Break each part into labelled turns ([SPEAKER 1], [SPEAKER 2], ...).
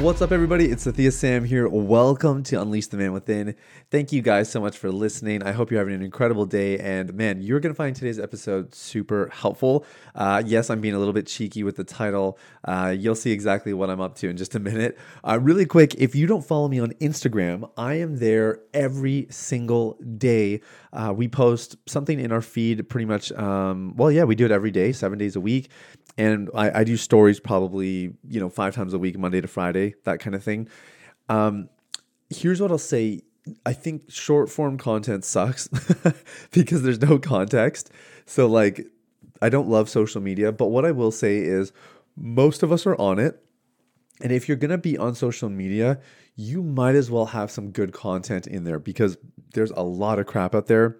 [SPEAKER 1] What's up, everybody? It's Sathiya Sam here. Welcome to Unleash the Man Within. Thank you guys so much for listening. I hope you're having an incredible day. And man, you're going to find today's episode super helpful. Uh, yes, I'm being a little bit cheeky with the title. Uh, you'll see exactly what I'm up to in just a minute. Uh, really quick, if you don't follow me on Instagram, I am there every single day. Uh, we post something in our feed pretty much. Um, well, yeah, we do it every day, seven days a week and I, I, do stories probably you know five times a week monday to friday that kind of thing. Um, here's what i'll say. I think short form content sucks because there's no context. So like i don't love social media but what i will say is most of us are on it. And if you're going to be on social media you might as well have some good content in there because there's a lot of crap out there.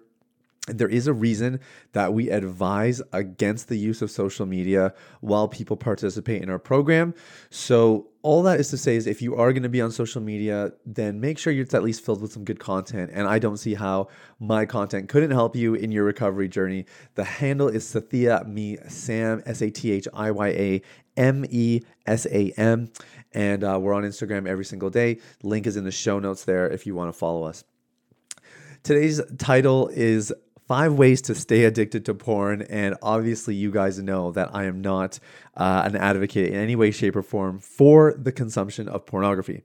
[SPEAKER 1] And there is a reason that we advise against the use of social media while people participate in our program. So, all that is to say is if you are going to be on social media, then make sure it's at least filled with some good content. And I don't see how my content couldn't help you in your recovery journey. The handle is Sathiya Me Sam, S A T H I Y A M E S A M. And uh, we're on Instagram every single day. Link is in the show notes there if you want to follow us. Today's title is five ways to stay addicted to porn. And obviously, you guys know that I am not uh, an advocate in any way, shape, or form for the consumption of pornography.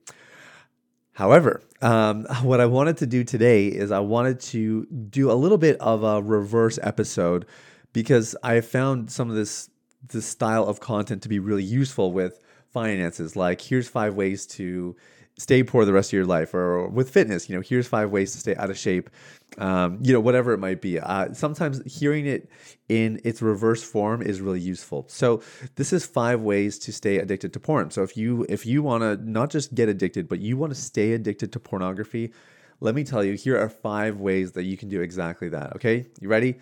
[SPEAKER 1] However, um, what I wanted to do today is I wanted to do a little bit of a reverse episode because I found some of this this style of content to be really useful with finances. Like, here's five ways to stay poor the rest of your life or with fitness you know here's five ways to stay out of shape um, you know whatever it might be. Uh, sometimes hearing it in its reverse form is really useful. So this is five ways to stay addicted to porn. So if you if you want to not just get addicted but you want to stay addicted to pornography let me tell you here are five ways that you can do exactly that okay? You ready?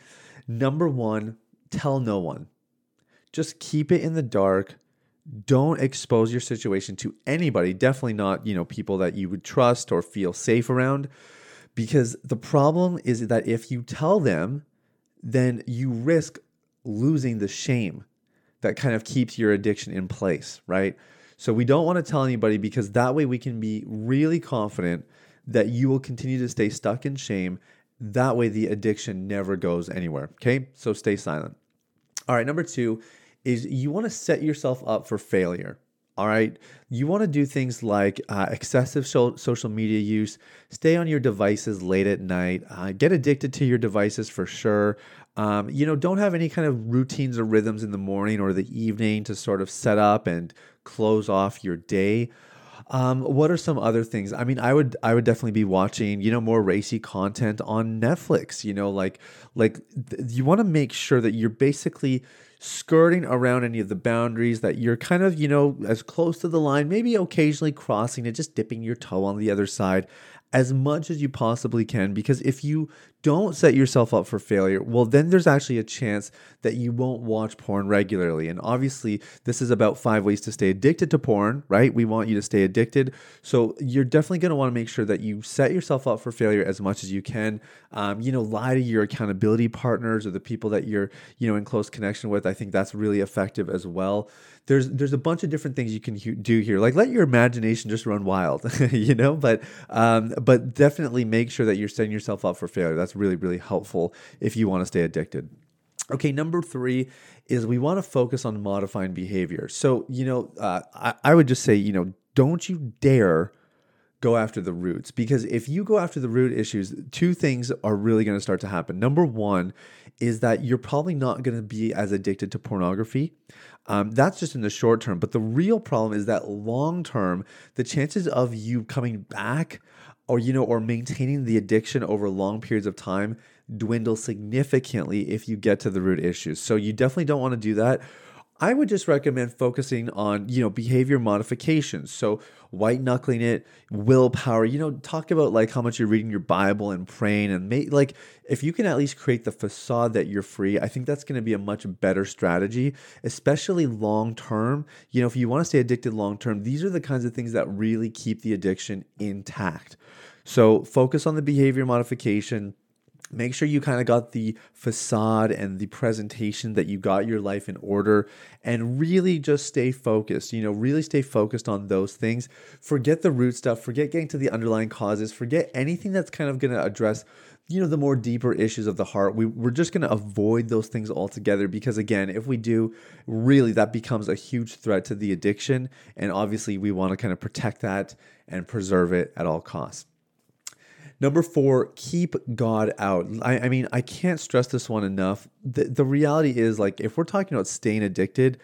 [SPEAKER 1] Number one tell no one just keep it in the dark. Don't expose your situation to anybody definitely not you know people that you would trust or feel safe around because the problem is that if you tell them then you risk losing the shame that kind of keeps your addiction in place right? So we don't want to tell anybody because that way we can be really confident that you will continue to stay stuck in shame. That way the addiction never goes anywhere okay? So stay silent. All right number 2 is you want to set yourself up for failure. All right. You want to do things like uh, excessive so- social media use, stay on your devices late at night, uh, get addicted to your devices for sure. Um, you know, don't have any kind of routines or rhythms in the morning or the evening to sort of set up and close off your day. Um, what are some other things? I mean, I would I would definitely be watching, you know, more racy content on Netflix. You know, like like th- you want to make sure that you're basically skirting around any of the boundaries, that you're kind of, you know, as close to the line, maybe occasionally crossing it, just dipping your toe on the other side as much as you possibly can. Because if you don't set yourself up for failure, well, then there's actually a chance that you won't watch porn regularly. And obviously, this is about five ways to stay addicted to porn, right? We want you to stay addicted. So you're definitely going to want to make sure that you set yourself up for failure as much as you can. Um, you know, lie to your accountability partners or the people that you're, you know, in close connection with. I think that's really effective as well there's there's a bunch of different things you can do here. Like let your imagination just run wild, you know. But um, but definitely make sure that you're setting yourself up for failure. That's really really helpful if you want to stay addicted. Okay, number three is we want to focus on modifying behavior. So you know, uh, I, I would just say you know, don't you dare go after the roots because if you go after the root issues, two things are really going to start to happen. Number one is that you're probably not going to be as addicted to pornography. Um, that's just in the short term. But the real problem is that long term, the chances of you coming back or, you know, or maintaining the addiction over long periods of time dwindle significantly if you get to the root issues. So you definitely don't want to do that. I would just recommend focusing on, you know, behavior modifications. So white knuckling it, willpower, you know, talk about like how much you're reading your Bible and praying and make like if you can at least create the facade that you're free, I think that's going to be a much better strategy, especially long term. You know, if you want to stay addicted long term, these are the kinds of things that really keep the addiction intact. So focus on the behavior modification make sure you kind of got the facade and the presentation that you got your life in order and really just stay focused you know really stay focused on those things. Forget the root stuff forget getting to the underlying causes forget anything that's kind of going to address you know the more deeper issues of the heart. We, we're just going to avoid those things altogether because again if we do really that becomes a huge threat to the addiction and obviously we want to kind of protect that and preserve it at all costs Number four, keep God out. I, I, mean, I can't stress this one enough. The, the reality is, like, if we're talking about staying addicted,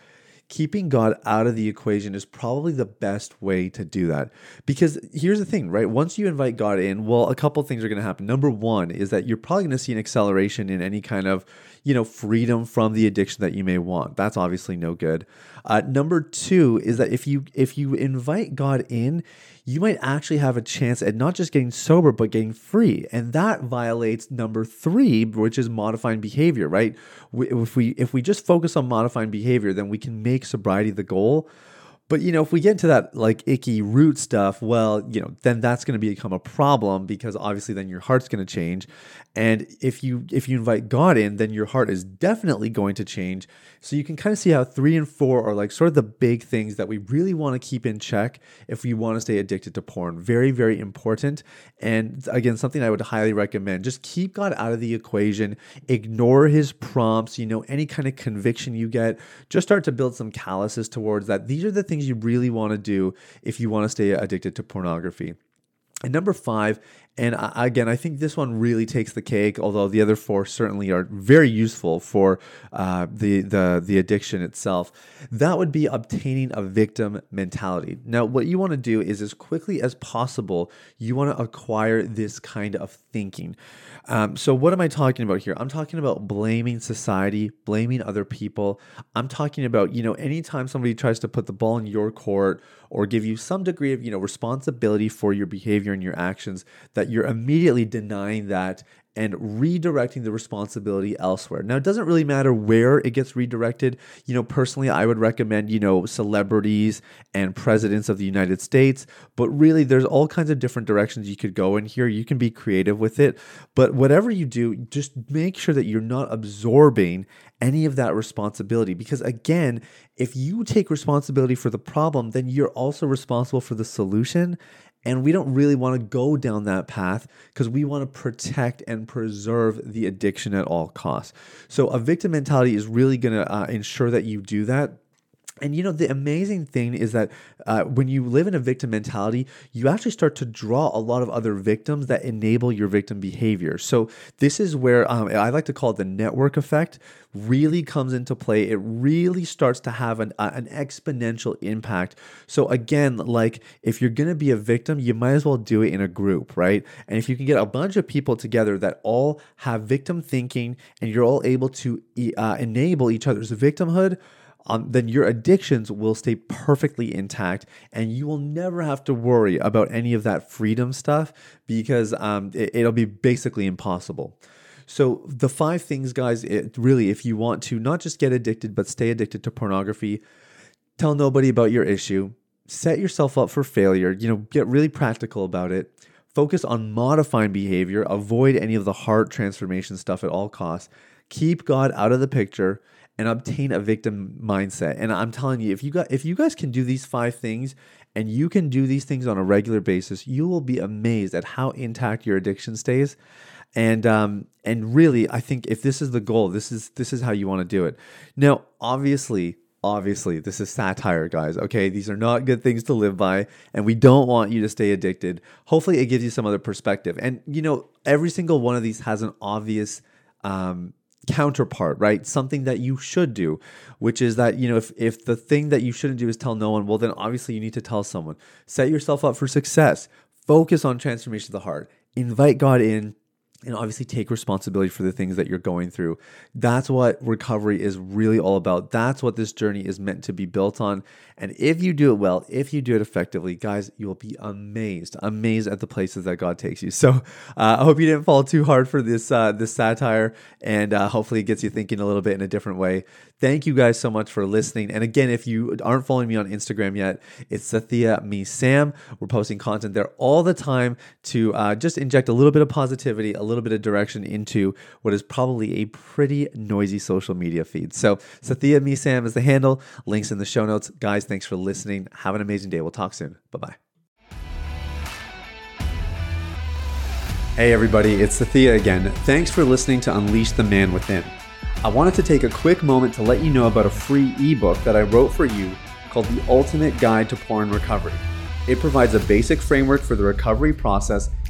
[SPEAKER 1] keeping God out of the equation is probably the best way to do that. Because here's the thing, right? Once you invite God in, well, a couple things are going to happen. Number one is that you're probably going to see an acceleration in any kind of, you know, freedom from the addiction that you may want. That's obviously no good. Uh, number two is that if you if you invite God in, you might actually have a chance at not just getting sober, but getting free. And that violates number three, which is modifying behavior, right? If we if we just focus on modifying behavior, then we can make sobriety the goal. But you know, if we get into that like icky root stuff, well, you know, then that's going to become a problem because obviously then your heart's going to change. And if you if you invite God in, then your heart is definitely going to change. So you can kind of see how 3 and 4 are like sort of the big things that we really want to keep in check if we want to stay addicted to porn. Very very important. And again, something I would highly recommend. Just keep God out of the equation. Ignore his prompts, you know, any kind of conviction you get, just start to build some calluses towards that. These are the things things you really want to do if you want to stay addicted to pornography. And number five, and again, I think this one really takes the cake. Although the other four certainly are very useful for uh, the the the addiction itself. That would be obtaining a victim mentality. Now, what you want to do is as quickly as possible, you want to acquire this kind of thinking. Um, so, what am I talking about here? I'm talking about blaming society, blaming other people. I'm talking about, you know, anytime somebody tries to put the ball in your court or give you some degree of, you know, responsibility for your behavior and your actions, that you're immediately denying that and redirecting the responsibility elsewhere. Now, it doesn't really matter where it gets redirected. You know, personally, I would recommend, you know, celebrities and presidents of the United States, but really, there's all kinds of different directions you could go in here. You can be creative with it, but whatever you do, just make sure that you're not absorbing any of that responsibility. Because again, if you take responsibility for the problem, then you're also responsible for the solution. And we don't really want to go down that path because we want to protect and preserve the addiction at all costs. So, a victim mentality is really going to uh, ensure that you do that. And you know, the amazing thing is that uh, when you live in a victim mentality, you actually start to draw a lot of other victims that enable your victim behavior. So, this is where um, I like to call it the network effect really comes into play. It really starts to have an, uh, an exponential impact. So, again, like if you're going to be a victim, you might as well do it in a group, right? And if you can get a bunch of people together that all have victim thinking and you're all able to uh, enable each other's victimhood, um, then your addictions will stay perfectly intact and you will never have to worry about any of that freedom stuff because um, it, it'll be basically impossible. So, the five things, guys, it really, if you want to not just get addicted, but stay addicted to pornography, tell nobody about your issue, set yourself up for failure, you know, get really practical about it, focus on modifying behavior, avoid any of the heart transformation stuff at all costs, keep God out of the picture, and obtain a victim mindset. And I'm telling you, if you got if you guys can do these five things and you can do these things on a regular basis, you will be amazed at how intact your addiction stays and um, and really, I think if this is the goal, this is this is how you want to do it. Now, obviously, obviously, this is satire, guys. Okay, these are not good things to live by, and we don't want you to stay addicted. Hopefully, it gives you some other perspective. And you know, every single one of these has an obvious um, counterpart, right? Something that you should do, which is that, you know, if, if the thing that you shouldn't do is tell no one, well, then obviously you need to tell someone. Set yourself up for success. Focus on transformation of the heart. Invite God in and obviously take responsibility for the things that you're going through. That's what recovery is really all about. That's what this journey is meant to be built on. And if you do it well, if you do it effectively, guys, you will be amazed, amazed at the places that God takes you. So uh, I hope you didn't fall too hard for this uh, this satire, and uh, hopefully it gets you thinking a little bit in a different way. Thank you guys so much for listening. And again, if you aren't following me on Instagram yet, it's Sathiya Me Sam. We're posting content there all the time to uh, just inject a little bit of positivity, a little bit of direction into what is probably a pretty noisy social media feed. So Sathiya Me Sam is the handle. Links in the show notes. Guys, thanks for listening. Have an amazing day. We'll talk soon. Bye bye. Hey everybody, it's Sathiya again. Thanks for listening to Unleash the Man Within. I wanted to take a quick moment to let you know about a free ebook that I wrote for you called The Ultimate Guide to Porn Recovery. It provides a basic framework for the recovery process